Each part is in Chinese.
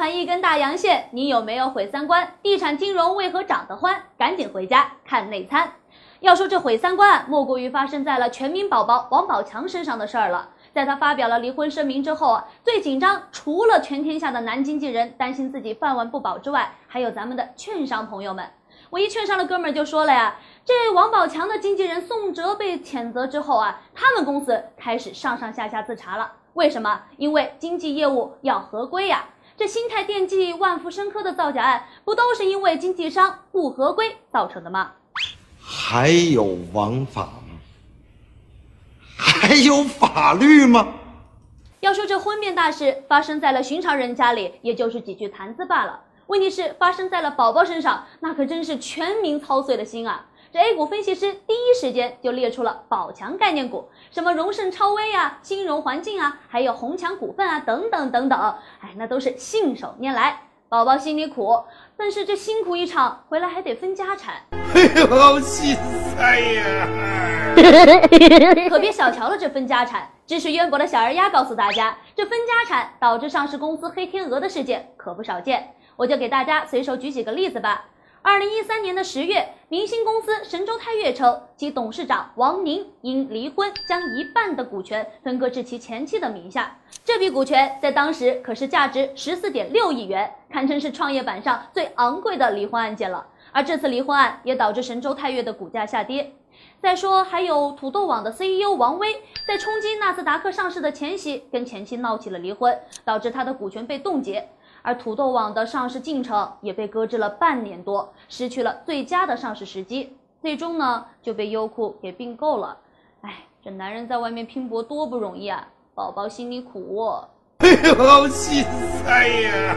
盘一根大阳线你有没有毁三观？地产金融为何涨得欢？赶紧回家看内参。要说这毁三观，莫过于发生在了全民宝宝王宝强身上的事儿了。在他发表了离婚声明之后啊，最紧张除了全天下的男经纪人担心自己饭碗不保之外，还有咱们的券商朋友们。我一券商的哥们儿就说了呀，这王宝强的经纪人宋哲被谴责之后啊，他们公司开始上上下下自查了。为什么？因为经纪业务要合规呀。这新泰电器、万福生科的造假案，不都是因为经纪商不合规造成的吗？还有王法吗？还有法律吗？要说这婚变大事发生在了寻常人家里，也就是几句谈资罢了。问题是发生在了宝宝身上，那可真是全民操碎了心啊！这 A 股分析师第一时间就列出了宝强概念股，什么荣盛超威啊、金融环境啊，还有宏强股份啊，等等等等，哎，那都是信手拈来。宝宝心里苦，但是这辛苦一场，回来还得分家产，好心塞呀！可别小瞧了这分家产。知识渊博的小二丫告诉大家，这分家产导致上市公司黑天鹅的事件可不少见，我就给大家随手举几个例子吧。二零一三年的十月，明星公司神州泰岳称，其董事长王宁因离婚，将一半的股权分割至其前妻的名下。这笔股权在当时可是价值十四点六亿元，堪称是创业板上最昂贵的离婚案件了。而这次离婚案也导致神州泰岳的股价下跌。再说，还有土豆网的 CEO 王威，在冲击纳斯达克上市的前夕，跟前妻闹起了离婚，导致他的股权被冻结。而土豆网的上市进程也被搁置了半年多，失去了最佳的上市时机，最终呢就被优酷给并购了。哎，这男人在外面拼搏多不容易啊，宝宝心里苦。好心塞呀！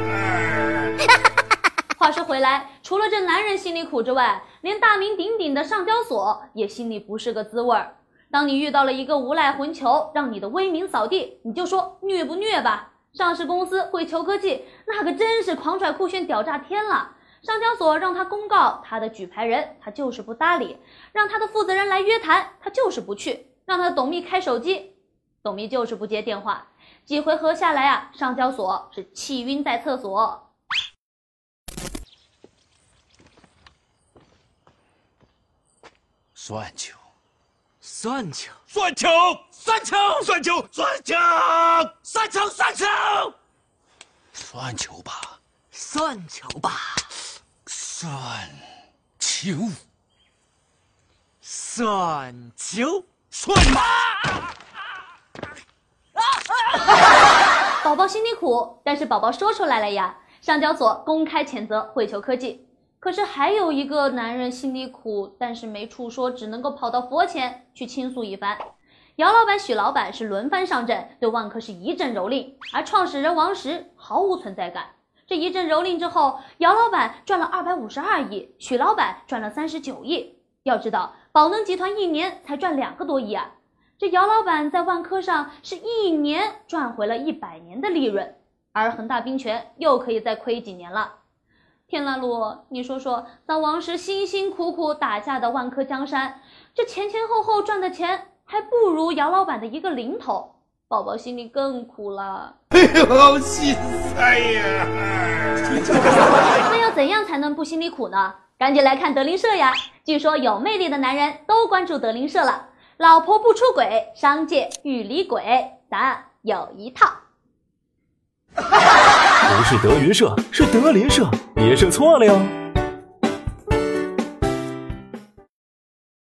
话说回来，除了这男人心里苦之外，连大名鼎鼎的上交所也心里不是个滋味儿。当你遇到了一个无赖混球，让你的威名扫地，你就说虐不虐吧。上市公司汇球科技那可真是狂拽酷炫屌炸天了！上交所让他公告他的举牌人，他就是不搭理；让他的负责人来约谈，他就是不去；让他的董秘开手机，董秘就是不接电话。几回合下来啊，上交所是气晕在厕所。算球，算球，算球，算球，算球，算球，算球，算球，算球吧，算球吧，算球，算球，算吧。宝宝心里苦，但是宝宝说出来了呀。上交所公开谴责汇球科技。可是还有一个男人心里苦，但是没处说，只能够跑到佛前去倾诉一番。姚老板、许老板是轮番上阵，对万科是一阵蹂躏，而创始人王石毫无存在感。这一阵蹂躏之后，姚老板赚了二百五十二亿，许老板赚了三十九亿。要知道，宝能集团一年才赚两个多亿啊！这姚老板在万科上是一年赚回了一百年的利润，而恒大冰泉又可以再亏几年了。天啦噜，你说说，咱王石辛辛苦苦打下的万科江山，这前前后后赚的钱还不如姚老板的一个零头，宝宝心里更苦了。哎呦好心塞呀！那要怎样才能不心里苦呢？赶紧来看德林社呀！据说有魅力的男人都关注德林社了。老婆不出轨，商界遇离鬼，咱有一套。是德云社，是德林社，别设错了哟。